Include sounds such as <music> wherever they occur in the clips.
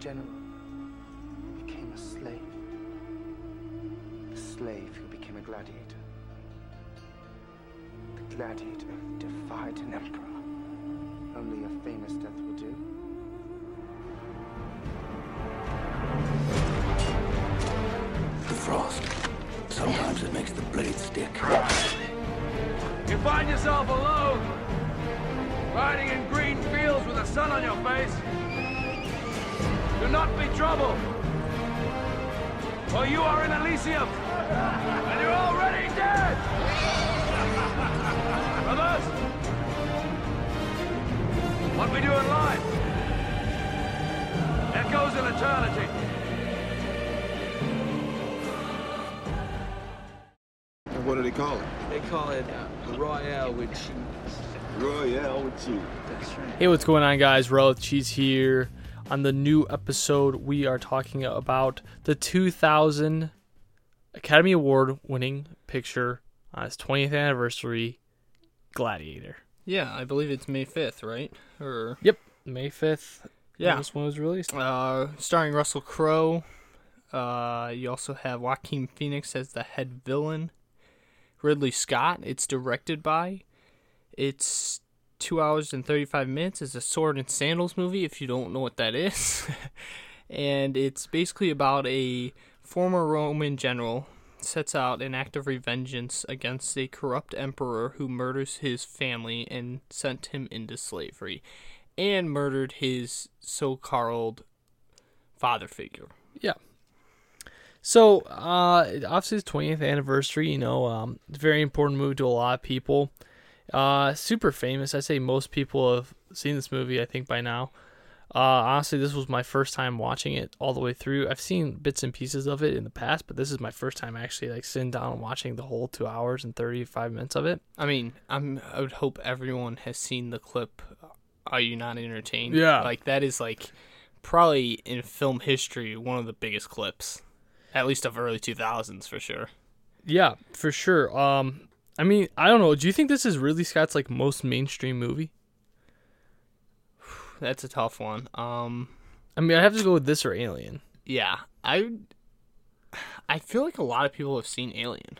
general who became a slave. The slave who became a gladiator. The gladiator who defied an emperor. Only a famous death will do. The frost. Sometimes it makes the blade stick. You find yourself alone, riding in green fields with the sun on your face. Do not be troubled, for you are in Elysium, and you're already dead. <laughs> Brothers, what we do in life echoes in eternity. And what do they call it? They call it uh, Royale with cheese. Royale with cheese. That's right. Hey, what's going on, guys? Royale with Cheese here. On the new episode, we are talking about the 2000 Academy Award winning picture on its 20th anniversary, Gladiator. Yeah, I believe it's May 5th, right? Or Yep, May 5th. Yeah. This one was released. uh starring Russell Crowe. Uh you also have Joaquin Phoenix as the head villain. Ridley Scott. It's directed by. It's 2 hours and 35 minutes. is a sword and sandals movie if you don't know what that is. <laughs> and it's basically about a former Roman general sets out an act of revengeance against a corrupt emperor who murders his family and sent him into slavery and murdered his so-called father figure. Yeah. So, uh, obviously, it's 20th anniversary. You know, um, very important movie to a lot of people. Uh, super famous. I say most people have seen this movie. I think by now. Uh, honestly, this was my first time watching it all the way through. I've seen bits and pieces of it in the past, but this is my first time actually like sitting down and watching the whole two hours and 35 minutes of it. I mean, I'm I would hope everyone has seen the clip Are You Not Entertained? Yeah. Like that is like probably in film history one of the biggest clips. At least of early 2000s for sure. Yeah, for sure. Um, I mean, I don't know. Do you think this is really Scott's like most mainstream movie? <sighs> That's a tough one. Um I mean, I have to go with this or Alien. yeah, I <sighs> I feel like a lot of people have seen Alien.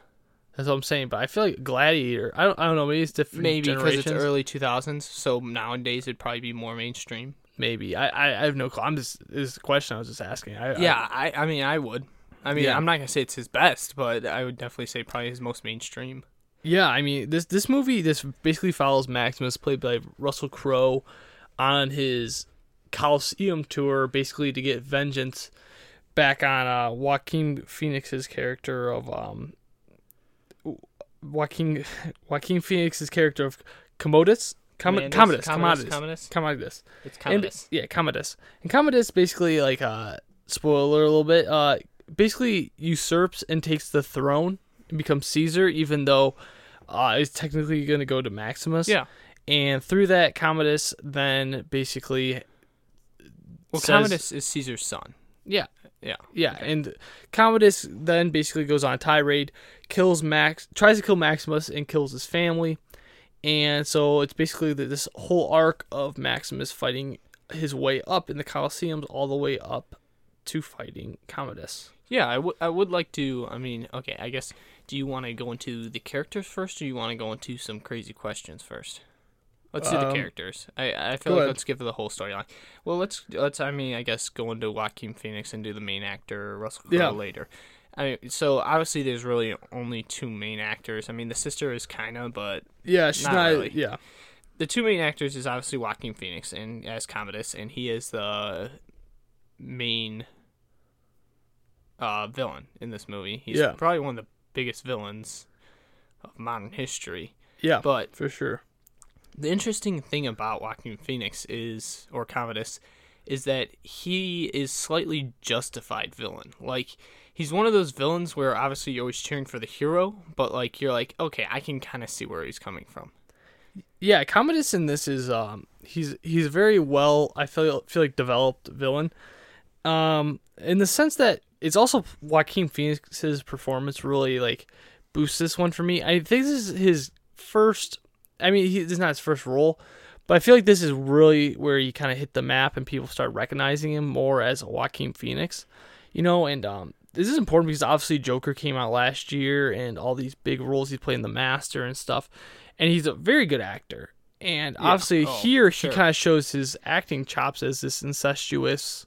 That's what I'm saying. But I feel like Gladiator. I don't. I don't know. Maybe it's different. Maybe because it's early 2000s, so nowadays it'd probably be more mainstream. Maybe. I, I. I have no clue. I'm just. This is a question I was just asking. I, I- Yeah, I, I mean, I would. I mean, Yeah. I'm not gonna say it's his best, but I would definitely say probably his most mainstream. Yeah. I mean, this this movie this basically follows Maximus, played by Russell Crowe, on his Coliseum tour, basically to get vengeance back on uh, Joaquin Phoenix's character of um. Joaquin <laughs> Joaquin Phoenix's character of Commodus. Com- Commodus, Commodus, Commodus, Commodus? Commodus. It's And- Commodus. yeah, Commodus. And Commodus basically like uh spoiler a little bit, uh basically usurps and takes the throne and becomes Caesar even though uh it's technically gonna go to Maximus. Yeah. And through that Commodus then basically Well, says- Commodus is Caesar's son. Yeah. Yeah. Yeah, and Commodus then basically goes on a tirade, kills Max, tries to kill Maximus, and kills his family. And so it's basically th- this whole arc of Maximus fighting his way up in the Colosseums, all the way up to fighting Commodus. Yeah, I would. I would like to. I mean, okay. I guess. Do you want to go into the characters first, or do you want to go into some crazy questions first? Let's do the Um, characters. I I feel like ahead. let's give the whole storyline. Well, let's let's. I mean, I guess go into Joaquin Phoenix and do the main actor Russell Crowe Yeah. later. I mean, so obviously there's really only two main actors. I mean, the sister is kind of, but Yeah, she's Not not. really. Yeah, the two main actors is obviously Joaquin Phoenix and as Commodus, and he is the main uh, villain in this movie. He's Yeah. probably one of the biggest villains of modern history. yeah, But for sure. the interesting thing about Joaquin Phoenix is, or Commodus, is that he is slightly justified villain. Like he's one of those villains where obviously you're always cheering for the hero, but like you're like, okay, I can kind of see where he's coming from. Yeah, Commodus in this is um he's he's very well I feel feel like developed villain. Um in the sense that it's also Joaquin Phoenix's performance really like boosts this one for me. I think this is his first I mean he this is not his first role, But I feel like this is really where he kind of hit the map and people start recognizing him more as Joaquin Phoenix, you know. And um, this is important because obviously Joker came out last year and all these big roles he's played in The Master and stuff, and he's a very good actor. And obviously Oh, here sure. he kind of shows his acting chops as this incestuous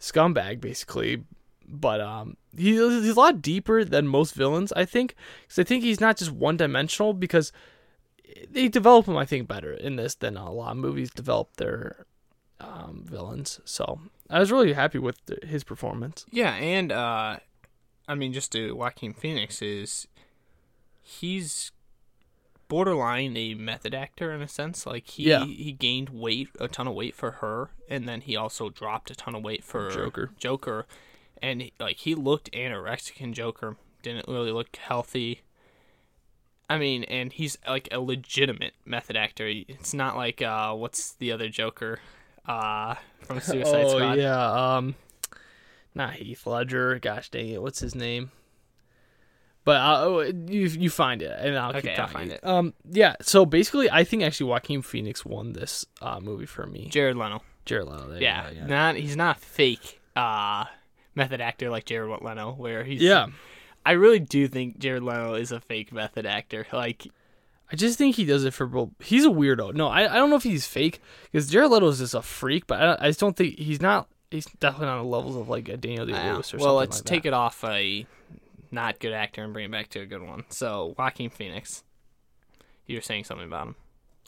scumbag, basically. But um, he, he's a lot deeper than most villains, I think, because I think he's not just one dimensional because they develop him, I think, better in this than a lot of movies develop their um, villains. So I was really happy with his performance. Yeah, and uh, I mean, just to Joaquin Phoenix is he's borderline a method actor in a sense. Like he Yeah. he gained weight, a ton of weight for her, and then he also dropped a ton of weight for Joker. Joker, and like he looked anorexic in Joker. Didn't really look healthy. I mean, and he's like a legitimate method actor. It's not like uh, what's the other Joker, uh, from <laughs> Suicide oh Squad. yeah, um, not Heath Ledger. Gosh dang it, what's his name? But uh, oh, you you find it, and I'll keep Okay, I'll find it. Um, yeah. So basically, I think actually Joaquin Phoenix won this uh, movie for me. Jared Leto. Jared you Yeah, go, yeah. not he's not fake uh method actor like Jared Leto, where he's Yeah. I really do think Jared Leto is a fake method actor. Like, I just think he does it for both. He's a weirdo. No, I, I don't know if he's fake because Jared Leto is just a freak, but I, I just don't think he's not. He's definitely on the levels of like a Daniel Day Lewis or well, something Well, let's like take that. it off a not good actor and bring it back to a good one. So, Joaquin Phoenix, you were saying something about him.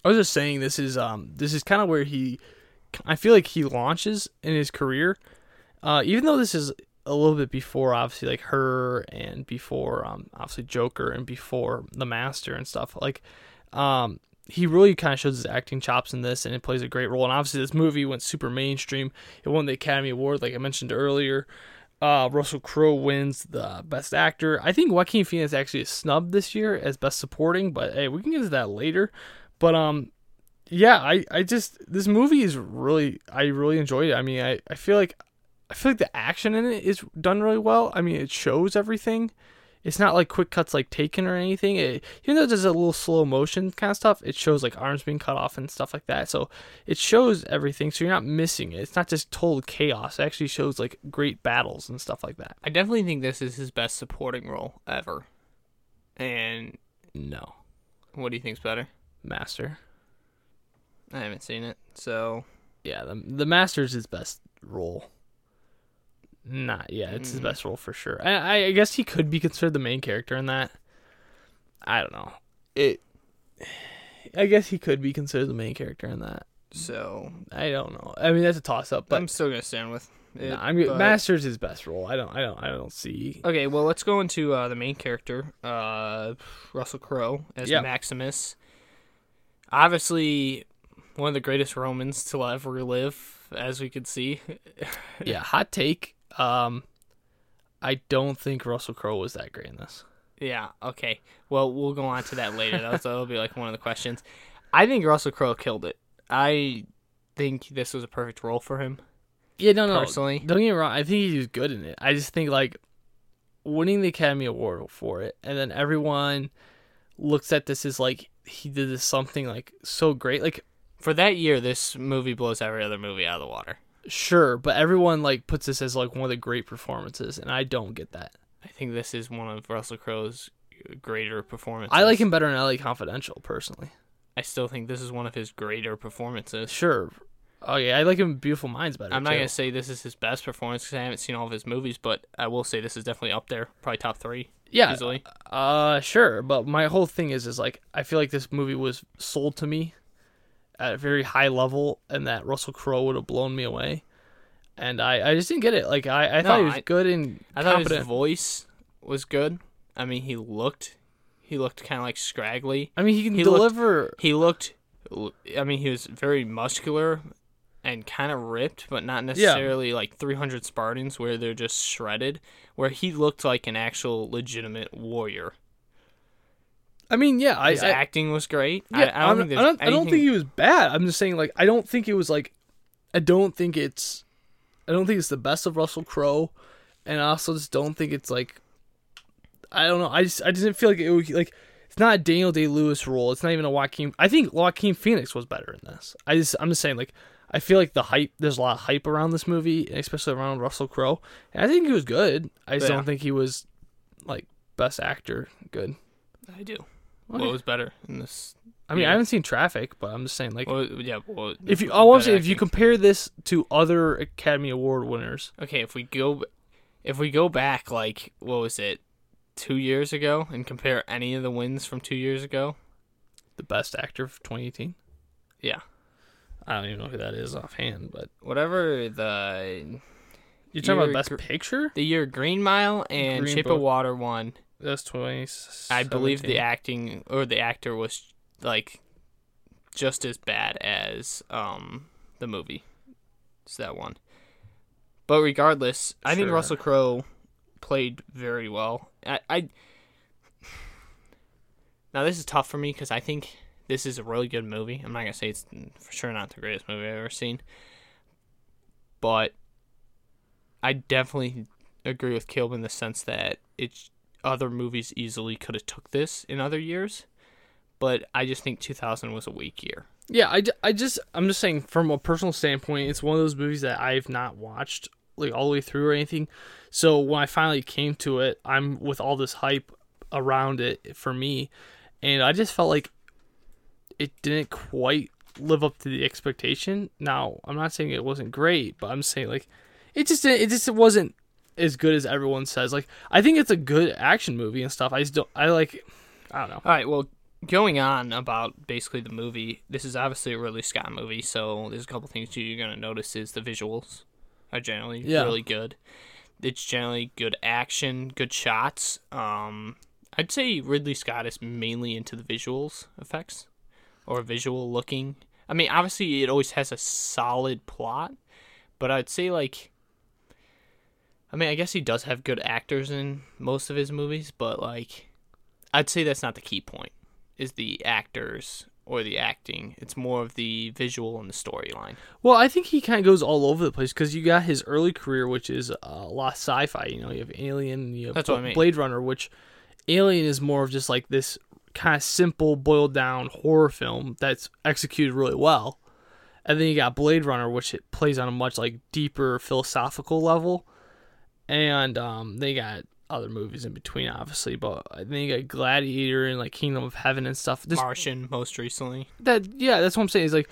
I was just saying this is um this is kind of where he, I feel like he launches in his career, uh even though this is a little bit before obviously like her and before um obviously Joker and before the Master and stuff like, um he really kind of shows his acting chops in this and it plays a great role and obviously this movie went super mainstream it won the Academy Award like I mentioned earlier. Uh, Russell Crowe wins the Best Actor. I think Joaquin Phoenix actually is snubbed this year as Best Supporting, but hey, we can get to that later. But um, yeah, I, I just this movie is really I really enjoyed it. I mean, I, I feel like I feel like the action in it is done really well. I mean, it shows everything. It's not like quick cuts like Taken or anything. It, even though there's a little slow motion kind of stuff, it shows like arms being cut off and stuff like that. So it shows everything. So you're not missing it. It's not just total chaos. It actually shows like great battles and stuff like that. I definitely think this is his best supporting role ever. And No, what do you think's better? Master. I haven't seen it, so Yeah, the the Master's his best role. Not yeah, it's his best role for sure. I, I guess he could be considered the main character in that. I don't know. It. I guess he could be considered the main character in that. so I don't know. I mean, that's a toss up, but I'm still gonna stand with it. nah, I mean, but- Master's his best role. I don't. I don't. I don't see. Okay, well, let's go into uh, the main character, uh, Russell Crowe as Yeah. Maximus. Obviously, one of the greatest Romans to ever live, as we could see. <laughs> Yeah, hot take. Um, I don't think Russell Crowe was that great in this. yeah, okay. Well, we'll go on to that later. That'll, <laughs> that'll be like one of the questions. I think Russell Crowe killed it. I think this was a perfect role for him. Yeah, no, no. Personally. don't get me wrong. I think he was good in it. I just think like winning the Academy Award for it, and then everyone looks at this as like he did this something like so great. Like For that year, this movie blows every other movie out of the water. Sure, but everyone like puts this as like one of the great performances, and I don't get that. I think this is one of Russell Crowe's greater performances. I like him better in LA Confidential personally. I still think this is one of his greater performances. Sure. Oh yeah, I like him in Beautiful Minds better. I'm not too. gonna say this is his best performance because I haven't seen all of his movies, but I will say this is definitely up there, probably top three. yeah, easily. Uh, sure, but my whole thing is is like I feel like this movie was sold to me at a very high level, and that Russell Crowe would have blown me away, and I I just didn't get it. Like I I thought he was I- good and I thought competent. his voice was good. I mean, he looked, he looked kind of like scraggly. I mean, he can he looked- deliver. He looked, I mean, he was very muscular and kind of ripped, but not necessarily like 300 Spartans where they're just shredded. Where he looked like an actual legitimate warrior. I mean, yeah, His I, acting was great. yeah, I, I don't think I don't, I don't think he was bad. I'm just saying like I don't think it was like I don't think it's I don't think it's the best of Russell Crowe, and I also just don't think it's like I don't know. I just I just didn't feel like it was like it's not a Daniel Day Lewis role. It's not even a Joaquin. I think Joaquin Phoenix was better in this. I just I'm just saying like I feel like the hype. There's a lot of hype around this movie, especially around Russell Crowe. And I think he was good. I just Yeah. don't think he was like best actor good. I do. What was better in this? I mean. I haven't seen Traffic, but I'm just saying like Well, yeah. Well, if you, I want to say if you acting. compare this to other Academy Award winners, okay, if we go, if we go back like what was it, two years ago, and compare any of the wins from two years ago, the best actor of 2018. yeah, I don't even know who that is offhand, but whatever the you're talking about best gr- picture. the year Green Mile and Green Shape Book. of Water won. That's 20. I believe the acting or the actor was like just as bad as um the movie. It's that one. But regardless, I think Russell Crowe played very well. I, I now this is tough for me because I think this is a really good movie. I'm not gonna say it's for sure not the greatest movie I've ever seen, but I definitely agree with Caleb in the sense that it's other movies easily could have took this in other years, but I just think 2000 was a weak year. Yeah, I, I just I'm just saying from a personal standpoint, it's one of those movies that I've not watched like all the way through or anything. So when I finally came to it, I'm with all this hype around it for me, and I just felt like it didn't quite live up to the expectation. Now I'm not saying it wasn't great, but I'm saying like it just it just wasn't as good as everyone says. Like I think it's a good action movie and stuff. I just don't I like I don't know. All right, well, going on about basically the movie, this is obviously a Ridley Scott movie, so there's a couple things you're going to notice is the visuals are generally Yeah. really good. It's generally good action, good shots. Um, I'd say Ridley Scott is mainly into the visuals effects or visual looking. I mean, obviously it always has a solid plot, but I'd say like I mean, I guess he does have good actors in most of his movies, but like I'd say that's not the key point. Is the actors or the acting? It's more of the visual and the storyline. Well, I think he kind of goes all over the place because you got his early career, which is a lot of sci-fi. You know, you have Alien, and you have That's what I mean. Blade Runner, which Alien is more of just like this kind of simple, boiled down horror film that's executed really well. And then you got Blade Runner, which it plays on a much like deeper philosophical level. And um, they got other movies in between, obviously, but you got Gladiator and like Kingdom of Heaven and stuff. This Martian, most recently. that yeah, that's what I'm saying. Is like,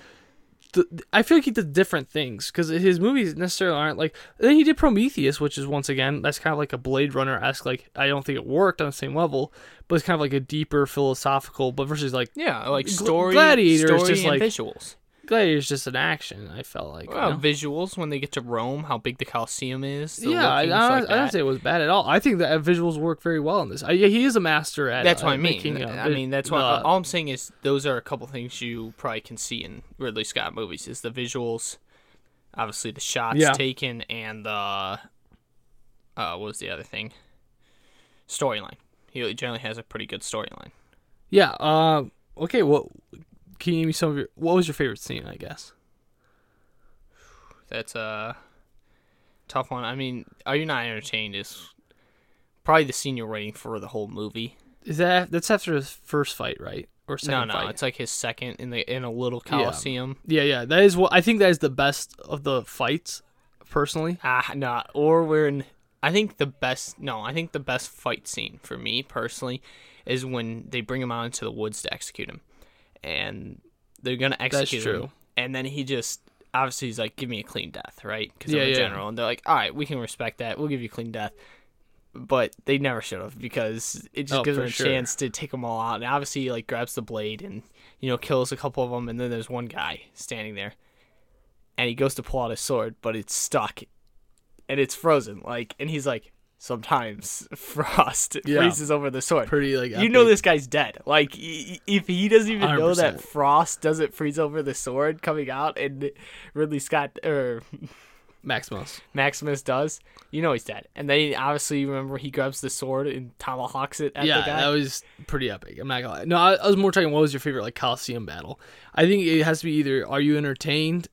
the, I feel like he did different things because his movies necessarily aren't like. Then he did Prometheus, which is once again that's kind of like a Blade Runner esque. Like I don't think it worked on the same level, but it's kind of like a deeper philosophical. But versus like Yeah, like story, Gladiator is story just and like- visuals. Gladiator is just an action. I felt like. you know? visuals when they get to Rome, how big the Colosseum is. The yeah, I, I, don't- like I don't say it was bad at all. I think that visuals work very well in this. I, yeah, he is a master at. That's uh, what I mean. making, uh, I mean, that's what the- all I'm saying is those are a couple things you probably can see in Ridley Scott movies is the visuals, obviously the shots Yeah. taken, and the uh, what was the other thing? Storyline. He generally has a pretty good storyline. Yeah. Uh. Okay. What? Can you give me some of your? What was your favorite scene? I guess. That's a tough one. I mean, are you not entertained? Is probably the scene you're waiting for the whole movie. Is that that's after his first fight, right? Or No, second no, fight? it's like his second in the in a little coliseum. yeah, yeah. That is what I think. That is the best of the fights, personally. Ah, no. Or we're in. I think the best. No, I think the best fight scene for me personally is when they bring him out into the woods to execute him, and they're gonna execute him, true. and then he just obviously he's like, "Give me a clean death," right? Because Yeah, I'm a yeah. general, and they're like, "All right, we can respect that. We'll give you a clean death." But they never should have because it just Oh, gives him a sure. chance to take them all out. And obviously, he like grabs the blade and you know kills a couple of them, and then there's one guy standing there, and he goes to pull out his sword, but it's stuck, and it's frozen. Like, and he's like, sometimes <laughs> frost <laughs> Yeah. freezes over the sword. Pretty like You know this guy's dead. Like y- if he doesn't even know that frost doesn't freeze over the sword coming out, and Ridley Scott or Maximus. Maximus does, you know he's dead. And then obviously you remember he grabs the sword and tomahawks it at yeah, the guy. that was pretty epic. I'm not gonna lie. No, I, I was more talking. What was your favorite like Coliseum battle? I think it has to be either Are you entertained,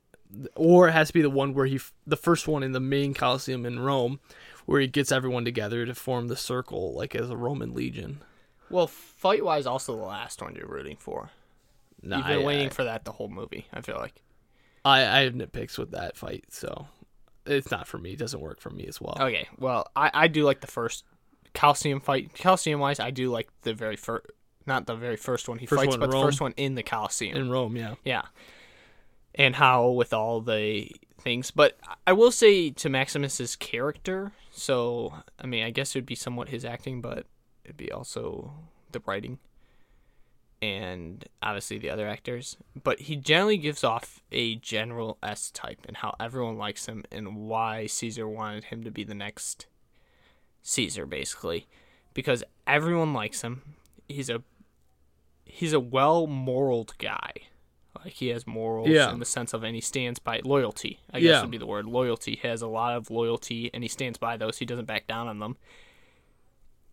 or it has to be the one where he, the first one in the main Coliseum in Rome, where he gets everyone together to form the circle, like as a Roman legion. Well, fight wise, also the last one you're rooting for. Nah, You've been I, waiting I, for that the whole movie. I feel like. I, I have nitpicks with that fight, so it's not for me. It doesn't work for me as well. Okay, well, I, I do like the first Coliseum fight. Coliseum wise, I do like the very first, not the very first one he First fights, one but the first one in the Coliseum. In Rome, yeah. Yeah. And how with all the things. But I will say to Maximus's character, so I mean I guess it would be somewhat his acting, but it'd be also the writing and obviously the other actors. But he generally gives off a general S type and how everyone likes him and why Caesar wanted him to be the next Caesar basically. Because everyone likes him. He's a he's a well moraled guy. Like he has morals Yeah. in the sense of, and he stands by loyalty. I guess Yeah. would be the word. Loyalty. He has a lot of loyalty, and he stands by those. He doesn't back down on them.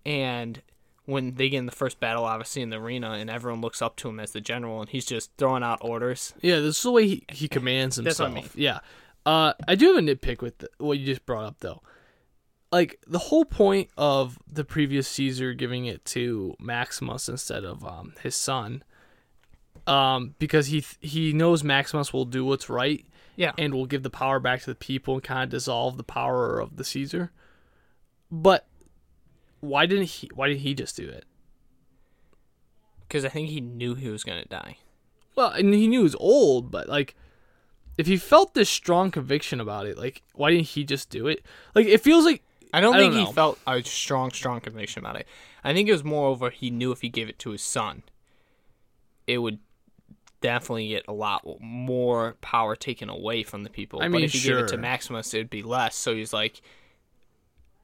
And when they get in the first battle, obviously in the arena, and everyone looks up to him as the general, and he's just throwing out orders. Yeah, this is the way he, he commands himself. I mean. Yeah. Uh, I do have a nitpick with the, what you just brought up, though. Like, the whole point of the previous Caesar giving it to Maximus instead of um, his son, um, because he he knows Maximus will do what's right Yeah. and will give the power back to the people and kind of dissolve the power of the Caesar. But why didn't he? Why didn't he just do it? Because I think he knew he was gonna die. Well, and he knew he was old, but like, if he felt this strong conviction about it, like, why didn't he just do it? Like, it feels like I don't I think don't he felt a strong, strong conviction about it. I think it was more over he knew if he gave it to his son, it would definitely get a lot more power taken away from the people. I but mean, if he gave it to. Maximus, it'd be less. So he's like,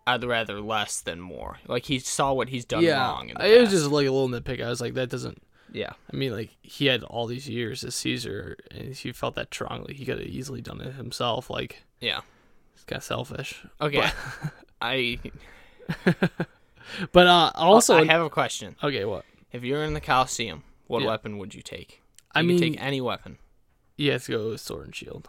I'd rather less than more. Like he saw what he's done yeah, wrong. It was just like a little nitpick. I was like, that doesn't. yeah. I mean, like he had all these years as Caesar, and he felt that strongly, he could have easily done it himself. Like, Yeah. it's kind of selfish. Okay. <laughs> I <laughs> But uh, also, I have a question. okay, what? If you're in the Coliseum, what Yeah. weapon would you take? I mean- take any weapon, You have to go with sword and shield.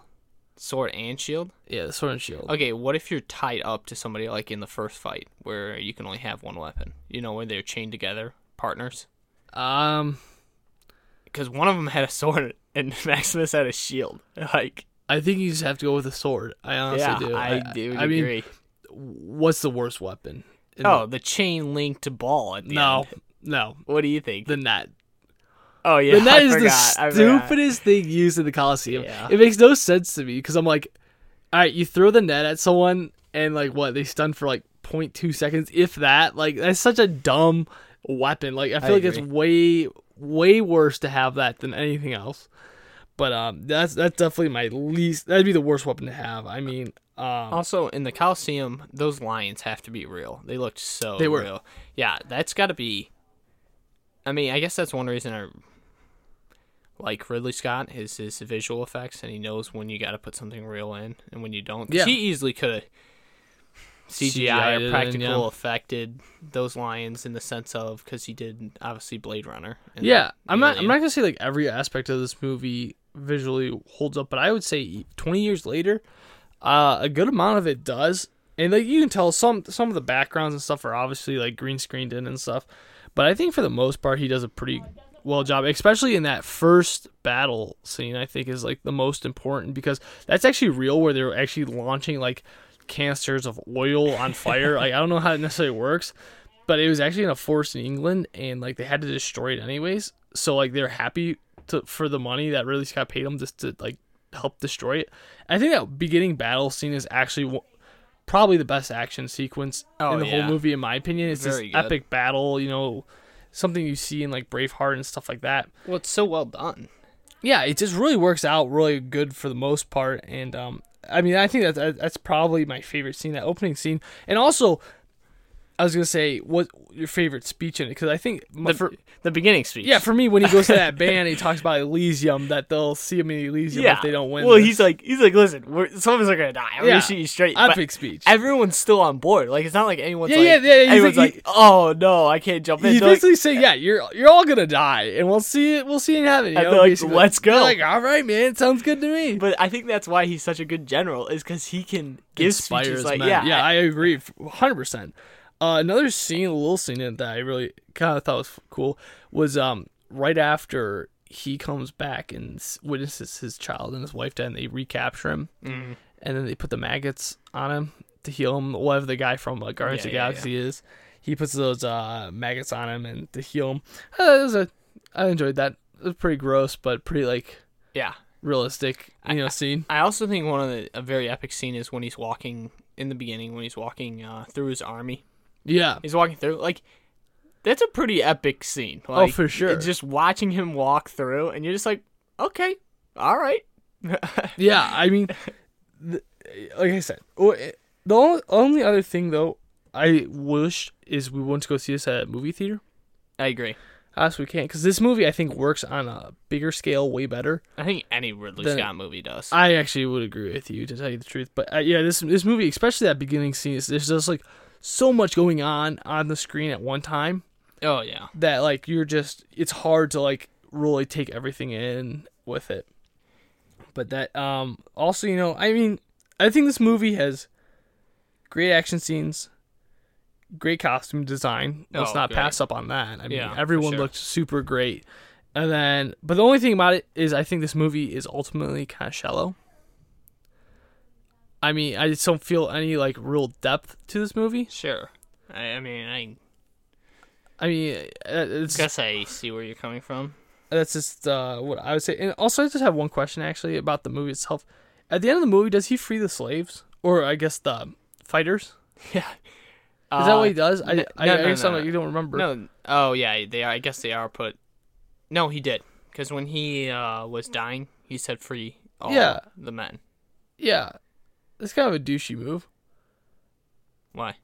sword and shield. Yeah, the sword and shield. Okay, what if you're tied up to somebody like in the first fight where you can only have one weapon? You know, where they're chained together, partners? Um, Because one of them had a sword and <laughs> Maximus had a shield. <laughs> Like, I think you just have to go with a sword. I honestly yeah, do. I, do I mean, agree. what's the worst weapon? oh, the chain linked ball at the no, end. no, What do you think? the net. Oh yeah, the net I is forgot, the stupidest thing used in the Coliseum. Yeah. It makes no sense to me because I'm like, all right, you throw the net at someone and like what they stun for like 0.2 seconds, if that. Like that's such a dumb weapon. Like I feel like it's way way worse to have that than anything else. But um, that's that's definitely my least. That'd be the worst weapon to have. I mean, um, Also, in the Coliseum, those lions have to be real. They looked so They were. real. Yeah, that's got to be. I mean, I guess that's one reason I like Ridley Scott is his visual effects, and he knows when you got to put something real in and when you don't. Yeah. He easily could have CGI or in, practical yeah. affected those lions in the sense of because he did obviously Blade Runner. Yeah, I'm not. I'm not gonna say like every aspect of this movie visually holds up, but I would say 20 years later, uh, a good amount of it does. And like you can tell, some some of the backgrounds and stuff are obviously like green screened in and stuff. But I think for the most part, he does a pretty well job, especially in that first battle scene. I think is like the most important because that's actually real, where they're actually launching like canisters of oil on fire. like I don't know how it necessarily works, but it was actually in a forest in England, and like they had to destroy it anyways. So like they're happy to for the money that Ridley Scott paid them just to like help destroy it. I think that beginning battle scene is actually w- probably the best action sequence Oh, in the yeah. whole movie, in my opinion. It's Very this good. epic battle, you know, something you see in like Braveheart and stuff like that. Well, it's so well done. Yeah, it just really works out really good for the most part, and um, I mean, I think that that- that's probably my favorite scene, that opening scene, and also. I was gonna say, what your favorite speech in it? Because I think my, The, for, the beginning speech. yeah, for me, when he goes to that <laughs> band, he talks about Elysium that they'll see him in Elysium if they don't win. Well, this. he's like, he's like, listen, we're, some of us are gonna die. I'm Yeah. gonna shoot you straight. But epic speech. everyone's still on board. Like it's not like anyone's Yeah, like, yeah, yeah, Everyone's like- like, oh no, I can't jump in. He's They're like, basically saying, "Yeah, you're you're all gonna die, and we'll see it. We'll see it in heaven." You know, like, basically. "Let's go." They're like, all right, man, sounds good to me. but I think that's why he's such a good general is because he can give Inspires speeches like, men. yeah, yeah, I agree, hundred percent. Uh, another scene, a little scene in it that I really kind of thought was cool was um right after he comes back and witnesses his child and his wife dead, and they recapture him, Mm-hmm. and then they put the maggots on him to heal him. Whatever the guy from uh, Guardians of the Yeah, yeah, Galaxy is, he puts those uh maggots on him and to heal him. Uh, it was a, I enjoyed that. It was pretty gross, but pretty like Yeah. realistic, you know, scene. I also think one of the a very epic scene is when he's walking in the beginning when he's walking uh, through his army. Yeah, He's walking through like that's a pretty epic scene. Oh, for sure. Just watching him walk through, and you're just like, okay, all right. <laughs> yeah. I mean, the, like I said, the only, only other thing though I wish is we went to go see this at a movie theater. I agree. As we can't, because this movie I think works on a bigger scale way better. I think any Ridley Then- Scott movie does. I actually would agree with you to tell you the truth, but uh, yeah, this this movie, especially that beginning scene, is just like so much going on on the screen at one time oh yeah. that like you're just it's hard to like really take everything in with it. But that um also you know I mean I think this movie has great action scenes, great costume design. Let's Oh, not great. pass up on that. I mean Yeah, everyone sure. looked super great. And then but the only thing about it is I think this movie is ultimately kind of shallow. I mean, I just don't feel any like real depth to this movie. Sure. I, I mean, I I mean, uh, it's guess I see where you're coming from. that's just uh, what I would say. And also, I just have one question actually about the movie itself. At the end of the movie, does he free the slaves, or I guess the fighters? <laughs> Yeah. Is that what he does? I, no, I no, guess no, I'm no. like, you don't remember. No. Oh yeah, they are. I guess they are put. No, he did. Because when he uh, was dying, he said free all Yeah. the men. Yeah, it's kind of a douchey move, Why?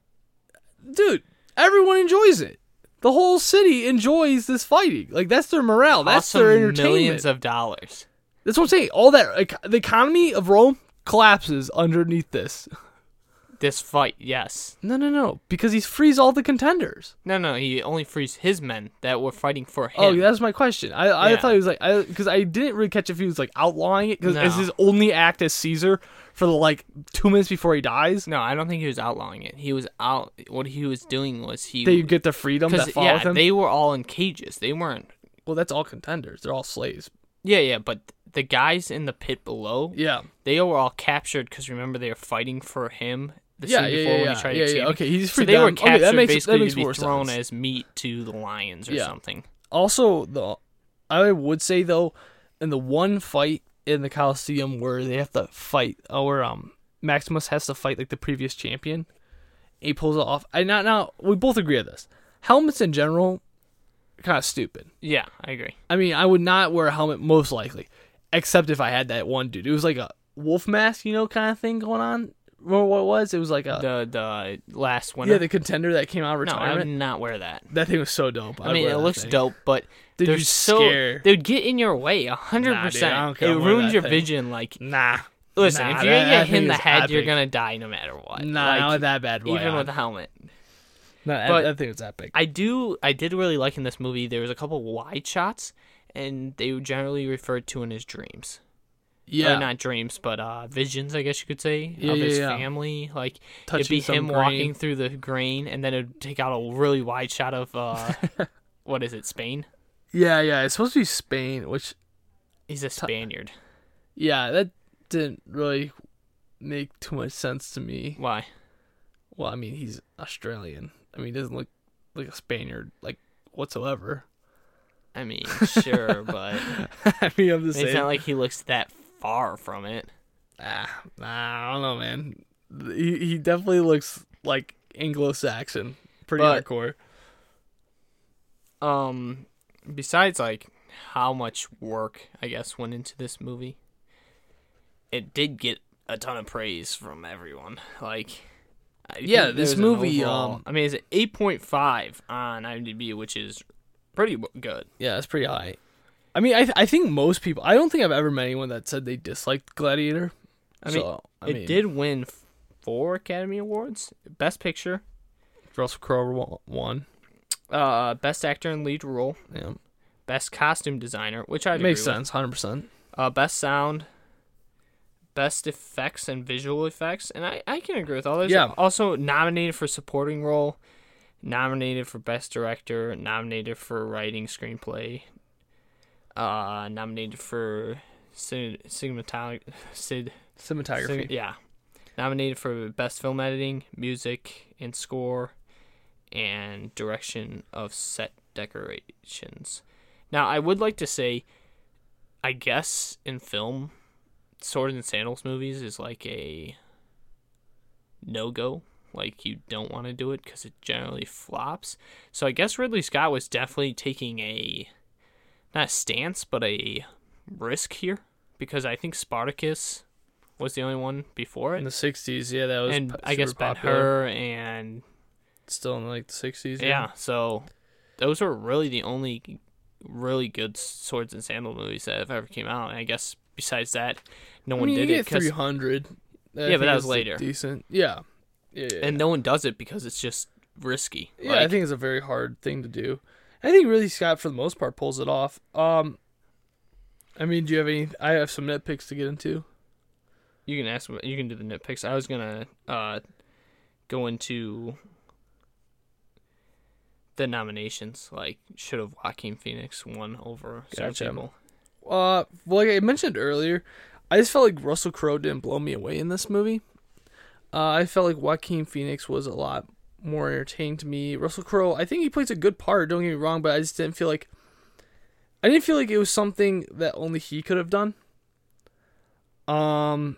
dude. Everyone enjoys it. The whole city enjoys this fighting. Like that's their morale. That's Cost their entertainment. millions of dollars. that's what I'm saying. All that like, the economy of Rome collapses underneath this. <laughs> This fight, yes. No, no, no. Because he frees all the contenders. No, no, he only frees his men that were fighting for oh, him. Oh, that's my question. I, I Yeah. thought he was like, because I didn't really catch if he was like outlawing it because No. it's his only act as Caesar for the like two minutes before he dies. No, I don't think he was outlawing it. He was out. What he was doing was he. They get the freedom that because follow yeah, him. they were all in cages. They weren't. well, that's all contenders. They're all slaves. Yeah, yeah, but the guys in the pit below, Yeah. they were all captured because remember they were fighting for him. The Yeah, scene yeah, before yeah, when he tried to escape. Okay, he's so they were them. Okay, that captured makes- that basically makes to be more thrown sense. as meat to the lions or Yeah. something. Also, the I would say though, in the one fight in the Coliseum where they have to fight, uh, where um Maximus has to fight like the previous champion, he pulls it off. I not now we both agree on this. Helmets in general, kind of stupid. Yeah, I agree. I mean, I would not wear a helmet most likely, except if I had that one dude. It was like a wolf mask, you know, kind of thing going on. Remember what it was? It was like a The the last winner. yeah, the contender that came out of no, I would retirement. not wear that. that thing was so dope. I I'd mean, wear it that looks thing. dope, but Dude, they're you so scare. they'd get in your way a hundred Nah, dude, I percent. care It ruins that your thing. vision. Like, Nah. listen, Nah, if you're gonna that- get hit in thing the is head, you're epic. gonna die no matter what. Nah, Like, not that bad boy. even on. with a helmet. No, that- but- that thing was epic. I do, I did really like in this movie. There was a couple wide shots, and they were generally referred to in his dreams. Yeah, or not dreams, but uh, visions, I guess you could say, Yeah, of his yeah, yeah. family. Like Touching it'd be him grain. walking through the grain, and then it'd take out a really wide shot of uh, <laughs> what is it, Spain? yeah, yeah. It's supposed to be Spain, which He's a Spaniard. yeah, that didn't really make too much sense to me. Why? Well, I mean, he's Australian. I mean, he doesn't look like a Spaniard like whatsoever. I mean, sure, but <laughs> I mean, I'm just it's saying. not like he looks that far from it. ah, nah, I don't know, man. He he definitely looks like Anglo-Saxon, pretty But- hardcore. Um, besides like how much work I guess went into this movie, it did get a ton of praise from everyone. Like, I Yeah, this movie, overall- um, I mean, it's an eight point five on IMDb, which is pretty good. Yeah, it's pretty high. I mean, I th- I think most people. I don't think I've ever met anyone that said they disliked Gladiator. I mean, so, I it mean, did win four Academy Awards: Best Picture, Russell Crowe won. uh, Best Actor in Lead Role, Yeah, Best Costume Designer, which I makes sense, hundred percent. uh, best sound, best effects and visual effects, and I, I can agree with all those. Yeah. Also nominated for supporting role, nominated for best director, nominated for writing screenplay, uh, nominated for cin- Cinematography. cin- yeah, nominated for best film editing, music and score, and direction of set decorations. Now, I would like to say, I guess in film, Sword and Sandals movies is like a no go. Like you don't want to do it because it generally flops. So I guess Ridley Scott was definitely taking a not a stance, but a risk here because I think Spartacus was the only one before it in the '60s, yeah, that was. and p- I guess Ben. Hur and still in like the '60s. yeah. So those were really the only really good swords and sandal movies that have ever came out. And I guess besides that, no I one did it get 300. Yeah, but that was later. Decent. Yeah. Yeah. yeah, and no one does it because it's just risky. Yeah, I think it's a very hard thing to do. I think Ridley Scott, for the most part, pulls it off. Um, I mean, do you have any? I have some nitpicks to get into. you can ask. You can do the nitpicks. I was gonna uh, go into the nominations. Like, should have Joaquin Phoenix won over Gotcha. people? Uh, well, like I mentioned earlier, I just felt like Russell Crowe didn't blow me away in this movie. Uh, I felt like Joaquin Phoenix was a lot more entertaining to me. Russell Crowe, I think he plays a good part. Don't get me wrong, but I just didn't feel like I didn't feel like it was something that only he could have done. Um,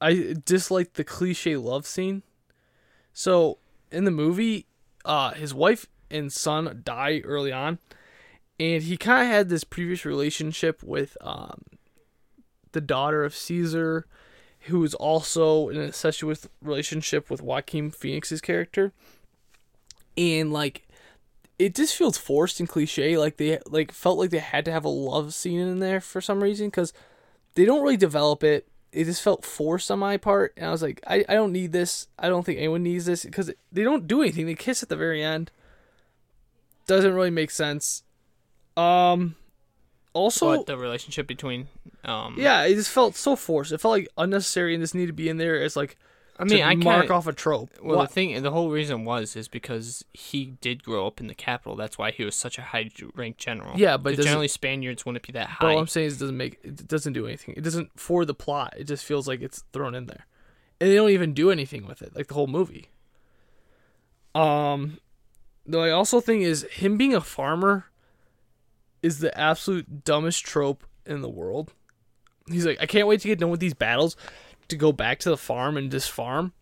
I disliked the cliche love scene. So in the movie, uh, his wife and son die early on, and he kind of had this previous relationship with um, the daughter of Caesar, who was also in a incestuous relationship with Joaquin Phoenix's character, and like it just feels forced and cliche. Like they like felt like they had to have a love scene in there for some reason because they don't really develop it. It just felt forced on my part, and I was like, I, I don't need this. I don't think anyone needs this because they don't do anything. They kiss at the very end. Doesn't really make sense. Um, also, but the relationship between um yeah, it just felt so forced. It felt like unnecessary and just need to be in there as like I mean I mark off a trope. well What- the thing the whole reason was is because he did grow up in the capital that's why he was such a high ranked general Yeah, but generally Spaniards wouldn't be that high all I'm saying is it doesn't make it doesn't do anything. It doesn't for the plot. It just feels like it's thrown in there, and they don't even do anything with it, like the whole movie. Um, the I also think is him being a farmer is the absolute dumbest trope in the world. He's like, I can't wait to get done with these battles to go back to the farm and just farm.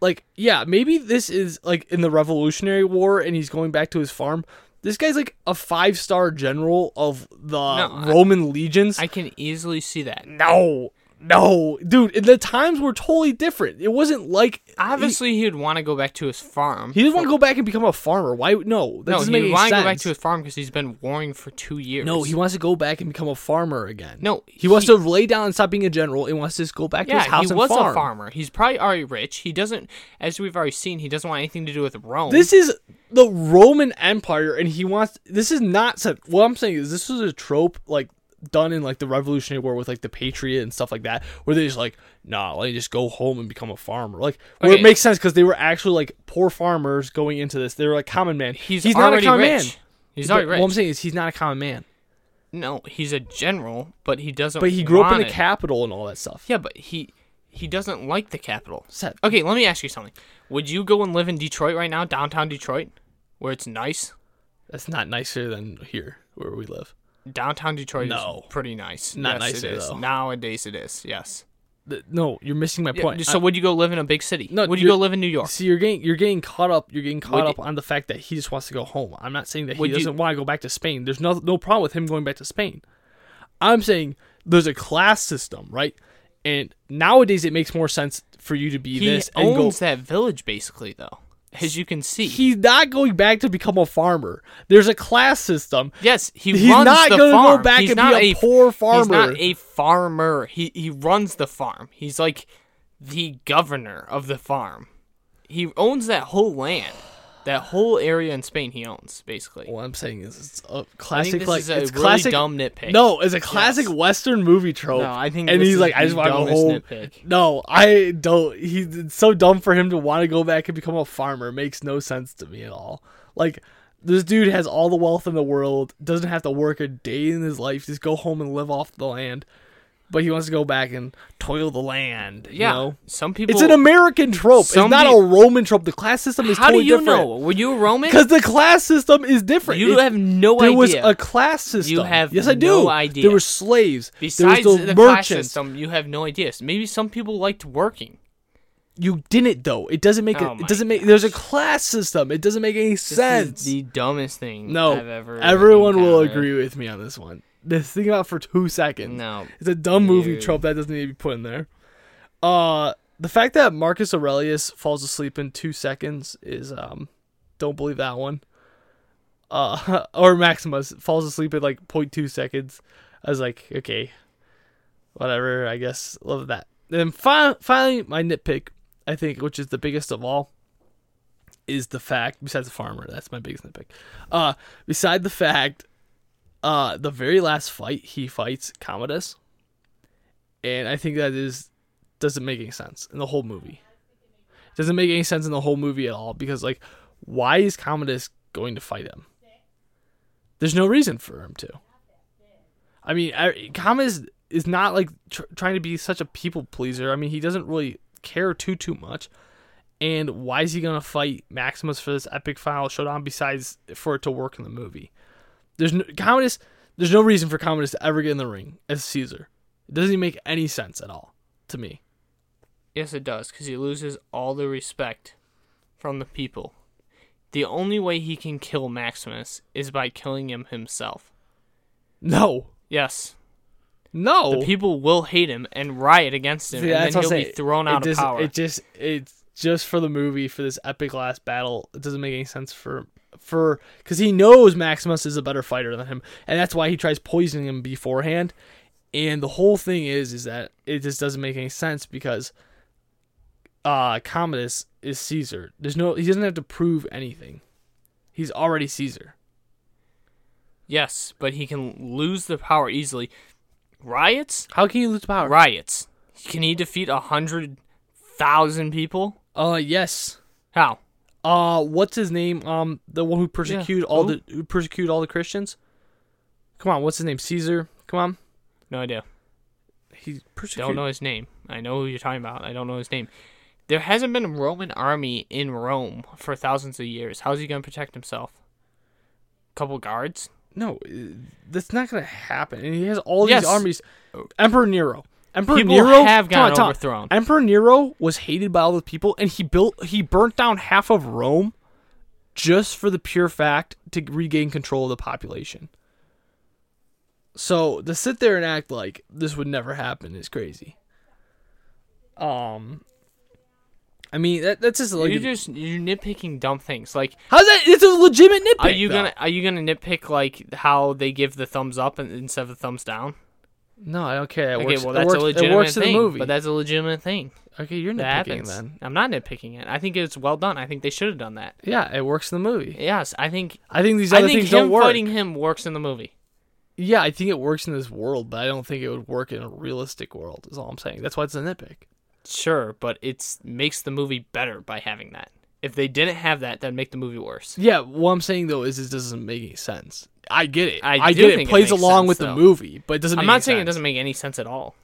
Like, yeah, maybe this is like in the Revolutionary War and he's going back to his farm. This guy's like a five star general of the I- Roman legions. I can easily see that no, no, dude. The times were totally different. It wasn't like obviously he, would want to go back to his farm he, he didn't want to go back and become a farmer. Why? No, that no doesn't he want to go back to his farm because he's been warring for two years no, he wants to go back and become a farmer again. No, he, wants to lay down and stop being a general and wants to just go back to his house he was farm. a farmer. He's probably already rich. He doesn't, as we've already seen, he doesn't want anything to do with Rome. This is the Roman Empire, and he wants. This is not. What I'm saying is, this was a trope like done in like the Revolutionary War with like the Patriot and stuff like that, where they just like, nah, let me just go home and become a farmer. Like, where it makes sense because they were actually like poor farmers going into this. They were like common man. he's, not a common rich. man. He's already rich. What I'm saying is, he's not a common man. no, he's a general, but he doesn't. But he grew up in the capital and all that stuff. Yeah, but he he doesn't like the capital. Set. Okay, let me ask you something. Would you go and live in Detroit right now, downtown Detroit, where it's nice? That's not nicer than here where we live. Downtown Detroit No. is pretty nice. Not yes, nicer, it is. though. Nowadays it is. Yes. Th- No, you're missing my Yeah, point. so I- would you go live in a big city? No, Would you go live in New York? See, you're getting you're getting caught up. You're getting caught Would up you- on the fact that he just wants to go home. I'm not saying that he doesn't want to go back to Spain. There's no no problem with him going back to Spain. I'm saying there's a class system, right? And nowadays it makes more sense for you to be He this and go. owns that village basically, though, as you can see. He's not going back to become a farmer. There's a class system. yes, he He's runs not the gonna go back he's and be not a poor farmer. He's not a farmer. He he runs the farm. He's like the governor of the farm. He owns that whole land. That whole area in Spain he owns, basically. What I'm saying is it's a classic like it's really classic dumb nitpick. No, it's a classic Yes. Western movie trope. No, I think and this he's is like, I just want to go home. nitpick. No, I don't. He's it's so dumb for him to want to go back and become a farmer. It makes no sense to me at all. Like this dude has all the wealth in the world, doesn't have to work a day in his life, just go home and live off the land. But he wants to go back and toil the land. You Yeah. know? Some people. it's an American trope. It's not pe- a Roman trope. The class system is How totally do you different. know? Were you a Roman? Because the class system is different. You It- have no there idea. There was a class system. You have yes, I do. no idea. There were slaves. Besides the, the class system, you have no idea. Maybe some people liked working. You didn't though. It doesn't make Oh it. It doesn't make. There's a class system. It doesn't make any This sense. the dumbest thing no, I've ever. everyone will agree with me on this one. Just think about for two seconds. No. It's a dumb movie Dude. trope that doesn't need to be put in there. Uh, the fact that Marcus Aurelius falls asleep in two seconds is um, don't believe that one. Uh, <laughs> or Maximus falls asleep in like 0.2 seconds. I was like, okay, whatever. I guess love that. Then fi- finally, my nitpick, I think, which is the biggest of all, is the fact. Besides the farmer, that's my biggest nitpick. Uh, beside the fact, uh, the very last fight he fights Commodus, and I think that is doesn't make any sense in the whole movie. Doesn't make any sense in the whole movie at all because like, why is Commodus going to fight him? There's no reason for him to. I mean, I, Commodus is not like tr- trying to be such a people pleaser. I mean, he doesn't really care too too much. And why is he gonna fight Maximus for this epic final showdown? Besides for it to work in the movie, there's no Commodus. There's no reason for Commodus to ever get in the ring as Caesar. It doesn't even make any sense at all to me. Yes, it does, because he loses all the respect from the people. The only way he can kill Maximus is by killing him himself. No, Yes, no. the people will hate him and riot against him, See, and then he'll be thrown out of power. It just it's just for the movie for this epic last battle. It doesn't make any sense for for because he knows Maximus is a better fighter than him, and that's why he tries poisoning him beforehand. And the whole thing is is that it just doesn't make any sense because uh Commodus is Caesar. There's no he doesn't have to prove anything. He's already Caesar. yes, but he can lose the power easily. Riots? How can you lose power? Riots. Can he defeat a hundred thousand people? Uh yes. How? Uh what's his name? Um the one who persecuted all who? the who persecuted all the Christians? Come on, what's his name? Caesar? Come on. No idea. He persecuted Don't know his name. I know who you're talking about. I don't know his name. There hasn't been a Roman army in Rome for thousands of years. How's he going to protect himself? A Couple guards? No, uh, that's not gonna happen. And he has all Yes. these armies. Emperor Nero. Emperor People Nero have on, gotten Tom. overthrown. Emperor Nero was hated by all the people, and he built he burnt down half of Rome just for the pure fact to regain control of the population. So to sit there and act like this would never happen is crazy. Um, I mean that that's just like you're just you're nitpicking dumb things. Like, how's that? It's a legitimate nitpick. are you though. gonna are you gonna nitpick like how they give the thumbs up and, instead of the thumbs down? No, I don't care. It okay, works, well that's works, a legitimate It works thing. movie. But that's a legitimate thing. okay, you're That nitpicking happens. then. I'm not nitpicking it. I think it's well done. I think they should have done that. Yeah, it works in the movie. Yes, I think. I think these I other think things him don't work. fighting him works in the movie. Yeah, I think it works in this world, but I don't think it would work in a realistic world. Is all I'm saying. That's why it's a nitpick. Sure, but it's makes the movie better by having that. If they didn't have that, that'd make the movie worse. Yeah, what I'm saying though is it doesn't make any sense. I get it. I I, do get it. think It plays along sense, with though. the movie, but it doesn't. I'm not saying it doesn't make any sense at all.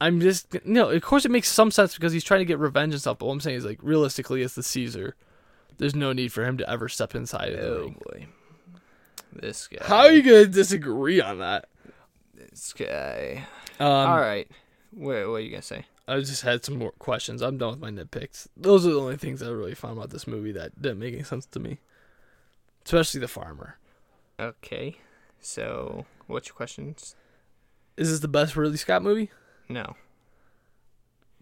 I'm just no. Of course, it makes some sense because he's trying to get revenge and stuff. But what I'm saying is like realistically, it's the Caesar, there's no need for him to ever step inside of the ring. boy, this guy. How are you gonna disagree on that? This guy. Um, all right. What, what are you gonna say? I just had some more questions. I'm done with my nitpicks. Those are the only things I really found about this movie that didn't make any sense to me. Especially the farmer. Okay. So, what's your questions? Is this the best Ridley Scott movie? No,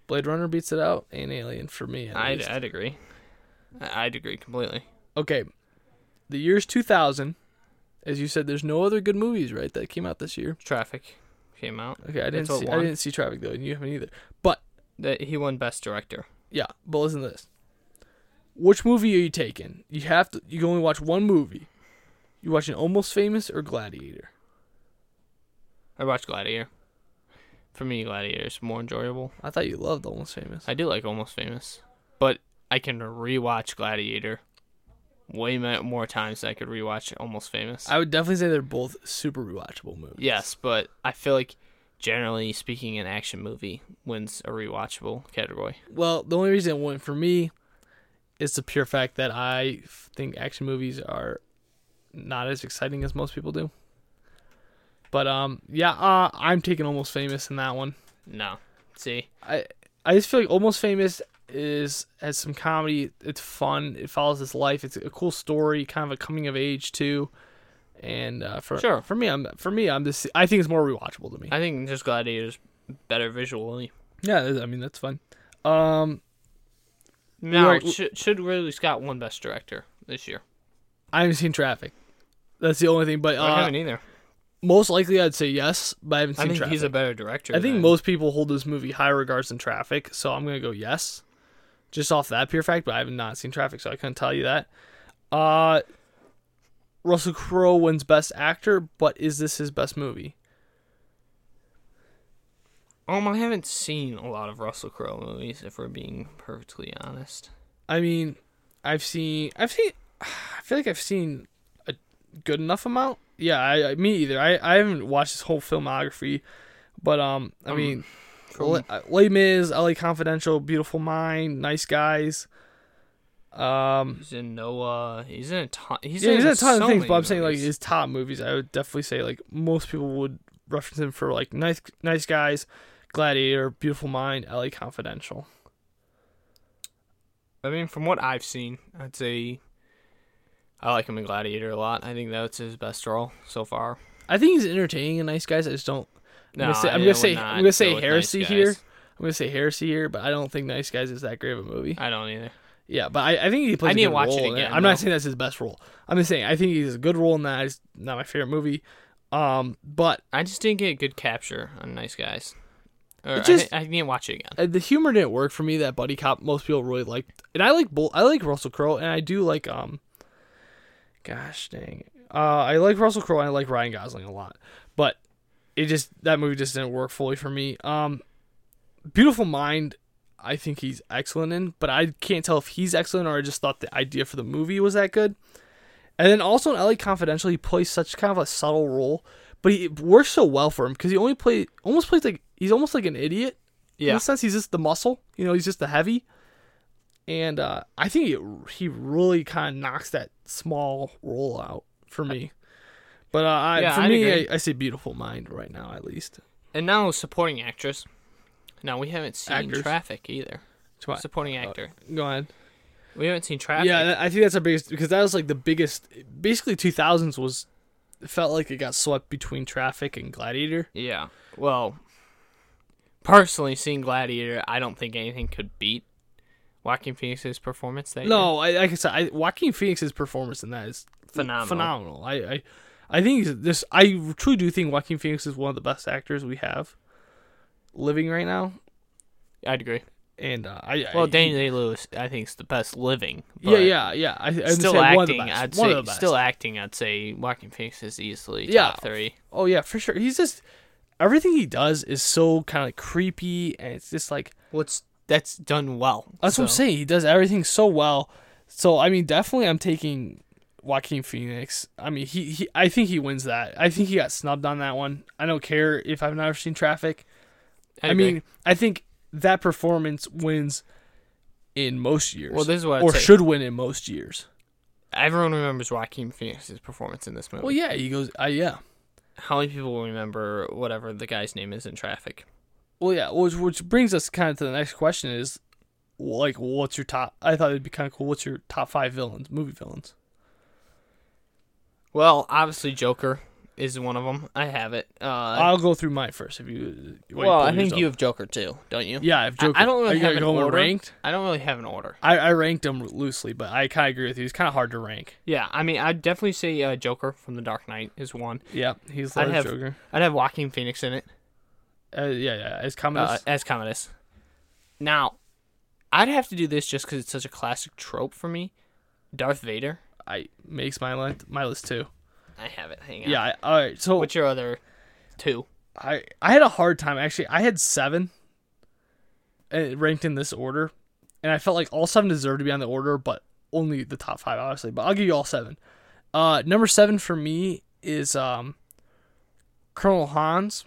Blade Runner beats it out, and Alien for me. I'd, least. I'd agree. I- I'd agree completely. Okay, the year's 2000. As you said, there's no other good movies, right, that came out this year. Traffic came out. Okay, I didn't That's see. I didn't see Traffic though, and you haven't either. But That he won Best Director. yeah, but listen to this. which movie are you taking? You have to. You can only watch one movie. You watching Almost Famous or Gladiator? I watched Gladiator. For me, Gladiator is more enjoyable. I thought you loved Almost Famous. I do like Almost Famous, but I can rewatch Gladiator way more times than I could rewatch Almost Famous. I would definitely say they're both super rewatchable movies. yes, but I feel like generally speaking, an action movie wins a rewatchable category. Well, the only reason it went for me is the pure fact that I think action movies are not as exciting as most people do. But um, yeah, uh, I'm taking Almost Famous in that one. No, see, I I just feel like Almost Famous is has some comedy. It's fun. It follows his life. It's a cool story, kind of a coming of age too. And uh, for Sure. for me, I'm for me, I'm just I think it's more rewatchable to me. I think just Gladiator's better visually. yeah, I mean that's fun. Um, Now, should, should Ridley Scott won Best Director this year? I haven't seen Traffic. That's the only thing. But I uh, haven't either. most likely, I'd say yes. But I haven't seen. I think Traffic. he's a better director. I think than- most people hold this movie high regards than Traffic, so I'm gonna go yes, just off that pure fact. But I have not seen Traffic, so I couldn't tell you that. Uh, Russell Crowe wins Best Actor, but is this his best movie? Um, I haven't seen a lot of Russell Crowe movies, if we're being perfectly honest. I mean, I've seen, I've seen, <sighs> I feel like I've seen a good enough amount. Yeah, I, I me either. I, I haven't watched his whole filmography, but um, I Um, mean, from- Le- uh, Les Mis, L.A. Confidential, Beautiful Mind, Nice Guys. Um, He's in Noah. He's in a ton. He's yeah, in he's in a ton so of things, but I'm saying like his top movies. I would definitely say like most people would reference him for like Nice Nice Guys, Gladiator, Beautiful Mind, L.A. Confidential. I mean, from what I've seen, I'd say I like him in Gladiator a lot. I think that's his best role so far. I think he's entertaining in Nice Guys. I just don't. I'm No, gonna say, I- I'm gonna say I'm gonna say heresy Nice here. I'm gonna say heresy here, but I don't think Nice Guys is that great of a movie. I don't either. Yeah, but I, I think he plays. I need to watch it again, I'm though. not saying that's his best role. I'm just saying I think he's a good role in that. It's not my favorite movie. Um, but I just didn't get a good capture on Nice Guys. Or It just- I, I need to watch it again. uh, the humor didn't work for me. That buddy cop most people really liked, and I like both. I like Russell Crowe, and I do like um. Gosh dang, uh, I like Russell Crowe and I like Ryan Gosling a lot, but it just that movie just didn't work fully for me. Um, Beautiful Mind, I think he's excellent in, but I can't tell if he's excellent or I just thought the idea for the movie was that good. And then also in LA Confidential, he plays such kind of a subtle role, but he it works so well for him because he only play almost plays like he's almost like an idiot. Yeah. In a sense, he's just the muscle. You know, he's just the heavy. And uh, I think he, he really kind of knocks that small role out for me. But uh, I, Yeah, for I'd me. I, I say Beautiful Mind right now, at least. And now supporting actress. Now we haven't seen Actors. Traffic either. What- Supporting actor. Go ahead. We haven't seen Traffic. Yeah, I think that's our biggest because that was like the biggest. Basically, two thousands was felt like it got swept between Traffic and Gladiator. Yeah. Well, personally, seeing Gladiator, I don't think anything could beat Joaquin Phoenix's performance that year. No, I, like I said, I, Joaquin Phoenix's performance in that is Phenomenal. Phenomenal. I, I, I think this. I truly do think Joaquin Phoenix is one of the best actors we have living right now. I'd agree. And uh, I, Well, I, Daniel Day Lewis, I think, is the best living. Yeah, yeah, yeah. I, I'd Still acting, one of the best. I'd one say. of the best. Still acting, I'd say Joaquin Phoenix is easily Yeah. top three. Oh yeah, for sure. He's just everything he does is so kind of like creepy, and it's just like What's that's done well. That's what I'm saying. He does everything so well. So I mean, definitely, I'm taking Joaquin Phoenix. I mean, he, he I think he wins that. I think he got snubbed on that one. I don't care if I've never seen Traffic. I'd I mean, I think that performance wins in most years. Well, this is what I'd or say. should win in most years. everyone remembers Joaquin Phoenix's performance in this movie. Well, yeah, he goes. Uh, yeah. How many people will remember whatever the guy's name is in Traffic? Well, yeah. Which which brings us kind of to the next question is, like, what's your top? I thought it'd be kind of cool. What's your top five villains, movie villains? Well, obviously Joker is one of them. I have it. Uh, I'll go through mine first. If you, well, I think you have Joker too, don't you? Yeah, I've Joker. I don't Are really you have an order. ranked. I don't really have an order. I, I ranked them loosely, but I kind of agree with you. It's kind of hard to rank. Yeah, I mean, I'd definitely say uh, Joker from The Dark Knight is one. Yeah, he's I'd the have Joker. I'd have Joaquin Phoenix in it Uh, yeah, yeah, as uh, Commodus. as Commodus. Now, I'd have to do this just because it's such a classic trope for me. Darth Vader. I makes my list my list too. I have it. Hang on. Yeah. I, all right. So What's your other two? I I had a hard time actually. I had seven, uh, ranked in this order, and I felt like all seven deserved to be on the order, but only the top five, obviously. But I'll give you all seven. Uh, number seven for me is um, Colonel Hans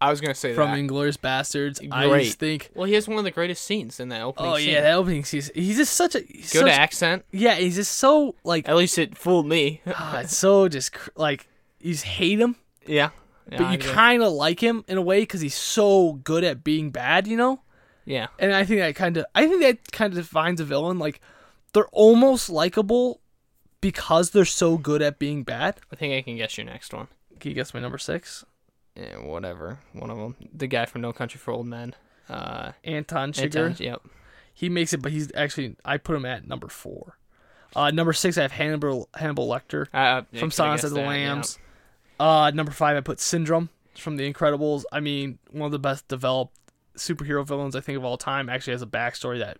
I was gonna say from that. Inglourious Basterds. I Great. just think. Well, he has one of the greatest scenes in that opening. Oh scene. yeah, that opening season. He's just such a Good such- accent. Yeah, he's just so like At least it fooled me. ah, it's so just like you just hate him, yeah. Yeah, but I you kind of like him in a way because he's so good at being bad. You know. Yeah. and I think that kind of I think that kind of defines a villain. Like they're almost likable because they're so good at being bad. I think I can guess your next one. Can you guess my number six? Yeah, whatever. One of them. The guy from No Country for Old Men. Uh, Anton Chigurh. Anton- Yep. He makes it, but he's actually I put him at number four. Uh, number six, I have Hannibal Hannibal Lecter Uh, yeah, from Silence of the that, Lambs. Uh, number five, I put Syndrome from The Incredibles. I mean, one of the best developed superhero villains I think of all time. Actually, has a backstory that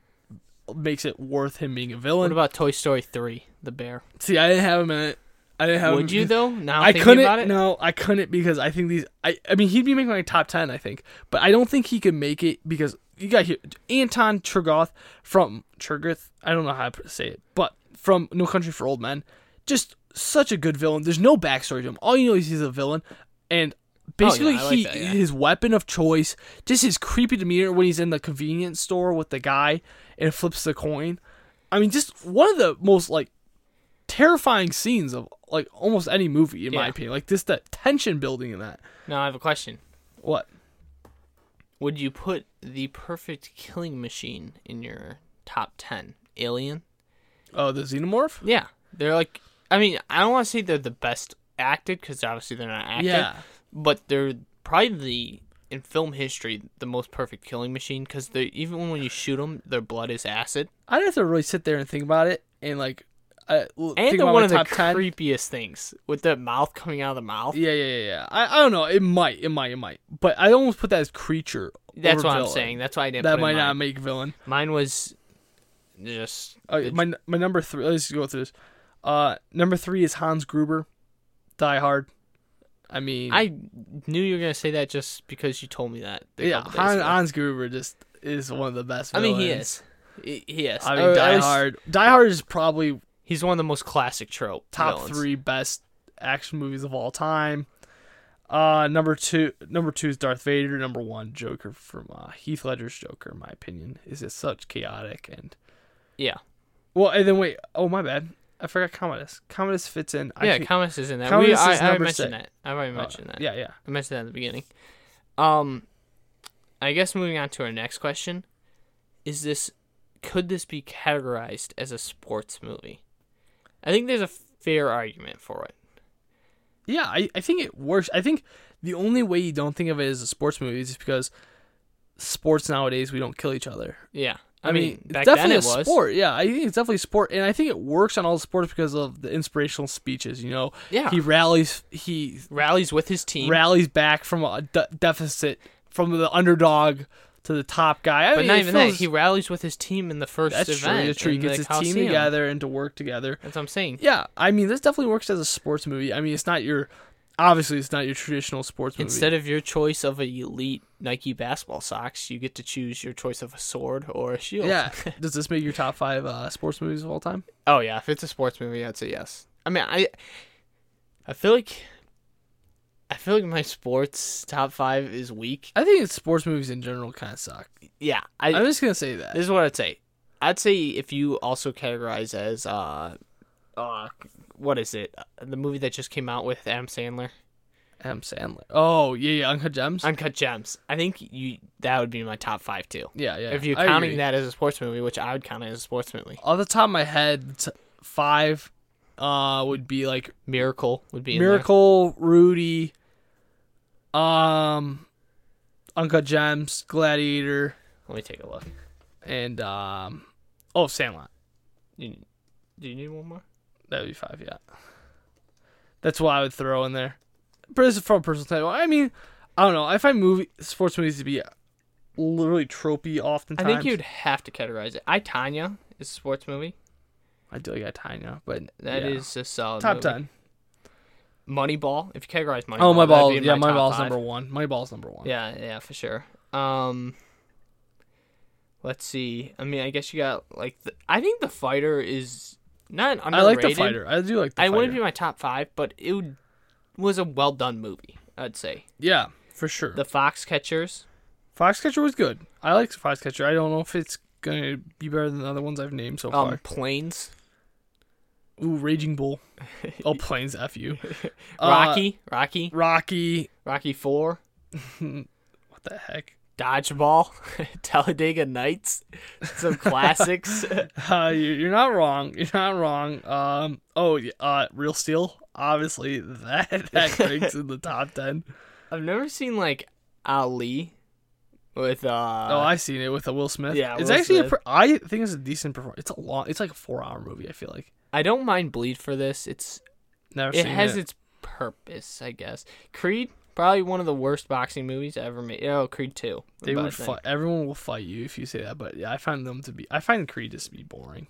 makes it worth him being a villain. What about Toy Story 3, The Bear? See, I didn't have him in it. I didn't have Would you, though? Now I couldn't. about it? No, I couldn't because I think these. I. I mean, he'd be making my top ten. I think, but I don't think he could make it because you got here Anton Chigurh from Chigurh. I don't know how to say it, but from No Country for Old Men, just such a good villain. There's no backstory to him. All you know is he's a villain, and oh, basically I like he that, yeah. his weapon of choice, just his creepy demeanor when he's in the convenience store with the guy and flips the coin. I mean, just one of the most like terrifying scenes of like almost any movie in my opinion. Like this that tension building in that. Now I have a question. What? Would you put the perfect killing machine in your top 10? Alien? Oh, the xenomorph? Yeah. They're like, I mean, I don't want to say they're the best acted because obviously they're not acted. Yeah. But they're probably the, in film history, the most perfect killing machine because they even when you shoot them, their blood is acid. I'd have to really sit there and think about it and like uh, l- And think one of the top 10. creepiest things with the mouth coming out of the mouth. Yeah, yeah, yeah, yeah. I, I don't know. It might, it might, it might. But I almost put that as creature. That's what I'm saying. That's why I didn't That might not make villain. Mine was just Uh, my my number three. Let's go through this. Uh, number three is Hans Gruber, Die Hard. I mean, I knew you were gonna say that just because you told me that. yeah, Hans. Hans Gruber just is one of the best. I mean, he is. He, is. I mean, Die least Hard. Die Hard is probably He's one of the most classic trope top villains. three best action movies of all time. Uh, number two, number two is Darth Vader. Number one, Joker from uh, Heath Ledger's Joker. In my opinion, is just such chaotic and Yeah, well. And then wait, oh my bad, I forgot Commodus. Commodus fits in. Yeah. Commodus is in that. Commodus we, is I, I already mentioned six. that. I already uh, mentioned that. Yeah, yeah. I mentioned that at the beginning. Um, I guess moving on to our next question, is this could this be categorized as a sports movie? I think there's a fair argument for it. Yeah, I, I think it works. I think the only way you don't think of it as a sports movie is because sports nowadays we don't kill each other. Yeah, I, I, mean, mean, back it's definitely then it a was. sport. Yeah, I think it's definitely a sport, and I think it works on all the sports because of the inspirational speeches. You know, Yeah. he rallies, he Rallies with his team, rallies back from a de- deficit from the underdog to the top guy. I but mean, not even that. He rallies with his team in the first that's event. That's true. He gets his team together and to work together. That's what I'm saying. Yeah, I mean, this definitely works as a sports movie. I mean, it's not your obviously it's not your traditional sports movie. Instead of your choice of a elite Nike basketball socks, you get to choose your choice of a sword or a shield. yeah, <laughs> does this make your top five uh, sports movies of all time? oh yeah, if it's a sports movie, I'd say yes. I mean, I, I feel like, I feel like my sports top five is weak. I think sports movies in general kind of suck. Yeah, I. I'm just gonna say that. this is what I'd say. I'd say if you also categorize as uh, uh, what is it? The movie that just came out with Adam Sandler, Adam Sandler. Oh yeah, yeah, Uncut Gems. Uncut Gems. I think you that would be my top five too. yeah, yeah. If you're I counting agree. that as a sports movie, which I would count it as a sports movie. off the top of my head, t- five uh would be like Miracle would be in there. Miracle, Rudy, um, Uncut Gems, Gladiator, Let me take a look. and um, oh Sandlot. You, do you need one more? That would be five, yeah. That's what I would throw in there. But this is from personal time. I mean, I don't know. I find movie sports movies to be literally tropey oftentimes. I think you'd have to categorize it. I Tonya is a sports movie. I do like Tonya, but That yeah. is a solid top movie. ten. Moneyball. If you categorize Moneyball, Oh, Moneyball. Yeah, my Moneyball's five. number one. Moneyball's number one. Yeah, yeah, for sure. Um, let's see. I mean, I guess you got like. The, I think the fighter is not underrated. I like the fighter. I do like the I fighter. wouldn't be my top five, but it would, was a well done movie. I'd say yeah, for sure. the Foxcatchers. Foxcatcher was good. I like Foxcatcher. I don't know if it's gonna be better than the other ones I've named so Um, far. Planes. Ooh, Raging Bull. <laughs> Oh, planes. F you. Uh, <laughs> Rocky. Rocky. Rocky. Rocky Four. <laughs> What the heck? Dodgeball. Talladega Nights. Some classics. Uh, you- you're not wrong. You're not wrong. Um. Oh, uh, Real Steel. Obviously, that that ranks in the top ten. I've never seen like Ali with uh oh, i've seen it with uh, Will Smith. yeah, it's Will actually a. Smith. I think it's a decent performance. It's a long. It's like a four hour movie. I feel like. I don't mind Bleed for this. It's Never it has it. its purpose, I guess. Creed, probably one of the worst boxing movies ever made. Oh, Creed two. They would fight. Everyone will fight you if you say that. But yeah, I find them to be. I find Creed just to be boring.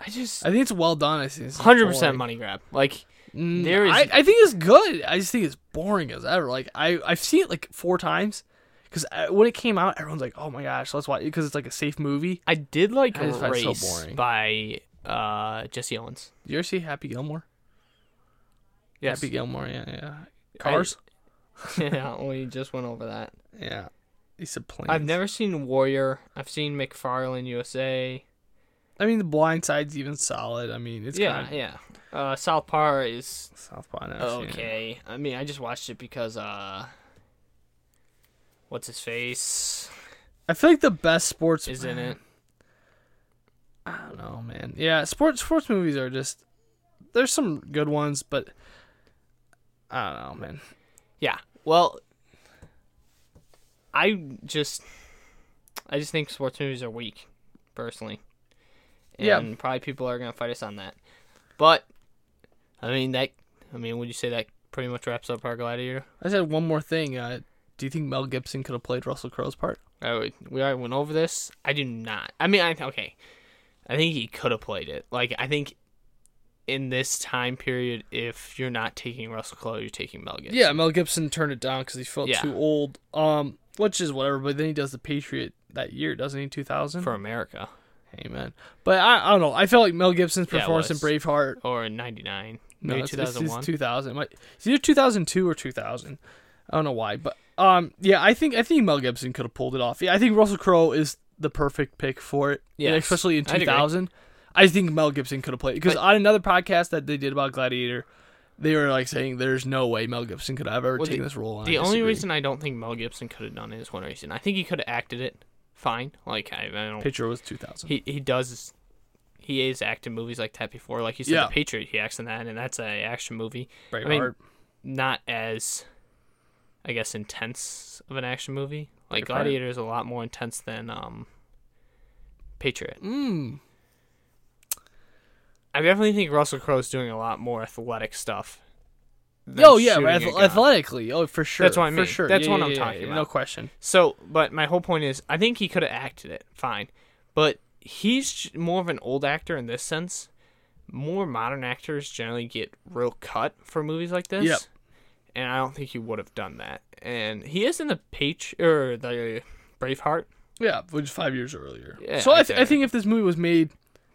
I just I think it's well done. I think it's hundred percent money grab. Like Mm, There is- I, I think it's good. I just think it's boring as ever. Like I I've seen it like four times because when it came out, everyone's like, "Oh my gosh, let's watch it," because it's like a safe movie. I did like I it so boring. by uh, Jesse Owens. Did you ever see Happy Gilmore? Yes. Happy Gilmore, yeah, yeah. Cars, <laughs> yeah, we just went over that. yeah. He said planes. I've never seen Warrior. I've seen McFarland USA. I mean, The Blind Side's even solid. I mean, it's yeah, kind of yeah. Uh, South Park is South Park. now. okay. I mean, I just watched it because uh, what's his face I feel like the best sports is in it. I don't know, man. Yeah, sports sports movies are just there's some good ones, but I don't know, man. Yeah. Well, I just, I just think sports movies are weak, personally. And Yeah. probably people are gonna fight us on that. But, I mean that. I mean, would you say that pretty much wraps up our Gladiator? I said one more thing. Uh, do you think Mel Gibson could have played Russell Crowe's part? I would, we already went over this. I do not. I mean, I okay. I think he could have played it. Like I think. In this time period, if you're not taking Russell Crowe, you're taking Mel Gibson. Yeah, Mel Gibson turned it down because he felt Yeah. too old. Um, which is whatever. But then he does the Patriot that year, doesn't he? Two thousand. for America Amen. But I, I don't know. I felt like Mel Gibson's Yeah, performance in. Braveheart. or in '99, No, maybe it's, it's, 2001. it's 2000. Might- It's either 2002 or 2000. I don't know why, but um, yeah, I think I think Mel Gibson could have pulled it off. Yeah, I think Russell Crowe is the perfect pick for it. Yeah, especially in 2000. I think Mel Gibson could have played because on another podcast that they did about Gladiator, they were like saying there's no way Mel Gibson could have ever Well, taken the- this role. The only reason I don't think Mel Gibson could have done it is one reason. I think he could have acted it fine. Like I, I don't. picture was 2000. He he does. He is acted movies like that before. Like you said, Yeah. The Patriot. He acts in that, and that's a action movie. Braveheart. mean, Not as, I guess, intense of an action movie. Like. Gladiator is a lot more intense than um. Patriot. mm, I definitely think Russell Crowe's doing a lot more athletic stuff. oh yeah, ath- athletically. Oh for sure. That's what I For sure. That's Yeah, what yeah, I'm yeah, talking about. No question. So, but my whole point is, I think he could have acted it fine, but he's more of an old actor in this sense. More modern actors generally get real cut for movies like this, Yep. And I don't think he would have done that. And he is in the Page or the Braveheart Yeah, which is five years earlier. Yeah, so I, th- I think if this movie was made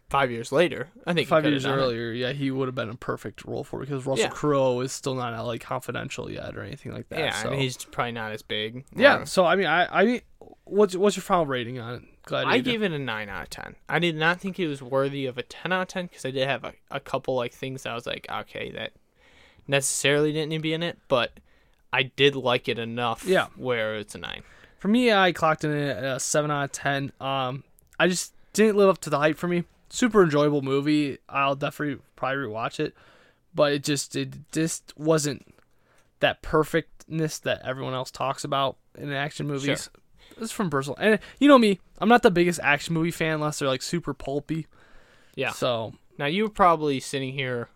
five years later. I think five years done it. earlier, yeah, he would have been a perfect role for it because Russell Yeah. Crowe is still not uh, like confidential yet or anything like that. Yeah, so. I mean, he's probably not as big. yeah. So I mean, I I mean, what's what's your final rating on it? Gladiator? I gave it a nine out of ten. I did not think it was worthy of a ten out of ten because I did have a, a couple like things that I was like, okay, that necessarily didn't need to be in it, but I did like it enough. Yeah. where it's a nine. For me, I clocked in it at a seven out of ten. Um, I just didn't live up to the hype for me. Super enjoyable movie. I'll definitely probably rewatch it, but it just it just wasn't that perfectness that everyone else talks about in action movies. It's from personal, and you know me, I'm not the biggest action movie fan unless they're like super pulpy. Yeah. So Now you were probably sitting here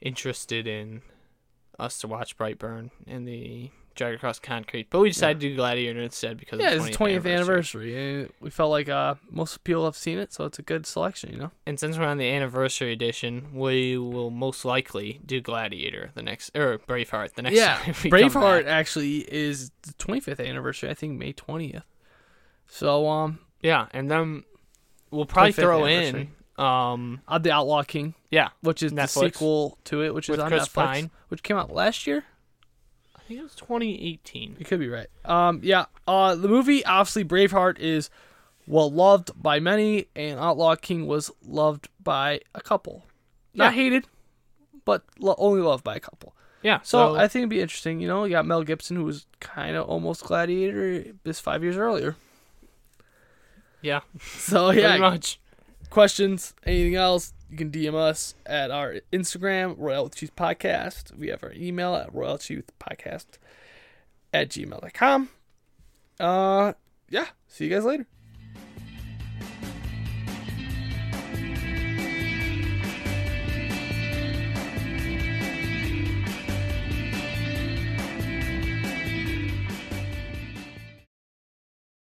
interested in us to watch Brightburn and the Dragged Across Concrete, but we decided to do Gladiator instead because Yeah, it's the 20th 20th, anniversary. and we felt like uh, most people have seen it, so it's a good selection, you know. And since we're on the anniversary edition, we will most likely do Gladiator the next or Braveheart the next yeah, time. we come Braveheart actually is the 25th anniversary. I think May 20th. So um, Yeah, and then we'll probably throw in um uh, the Outlaw King, yeah, which is Netflix. the sequel to it, which is With on Chris Netflix, Pine. which came out last year. I think it was 2018. You could be right. Um, yeah. Uh, the movie obviously Braveheart is well loved by many, and Outlaw King was loved by a couple. Not Yeah. hated, but lo- only loved by a couple. Yeah, So, so, I think it'd be interesting. You know, you got Mel Gibson, who was kind of almost Gladiator this five years earlier. yeah, <laughs> So pretty yeah, much. questions, anything else, you can DM us at our Instagram, Royale Cheese Podcast. We have our email at Royale Cheese Podcast at gmail.com. Uh, yeah, see you guys later.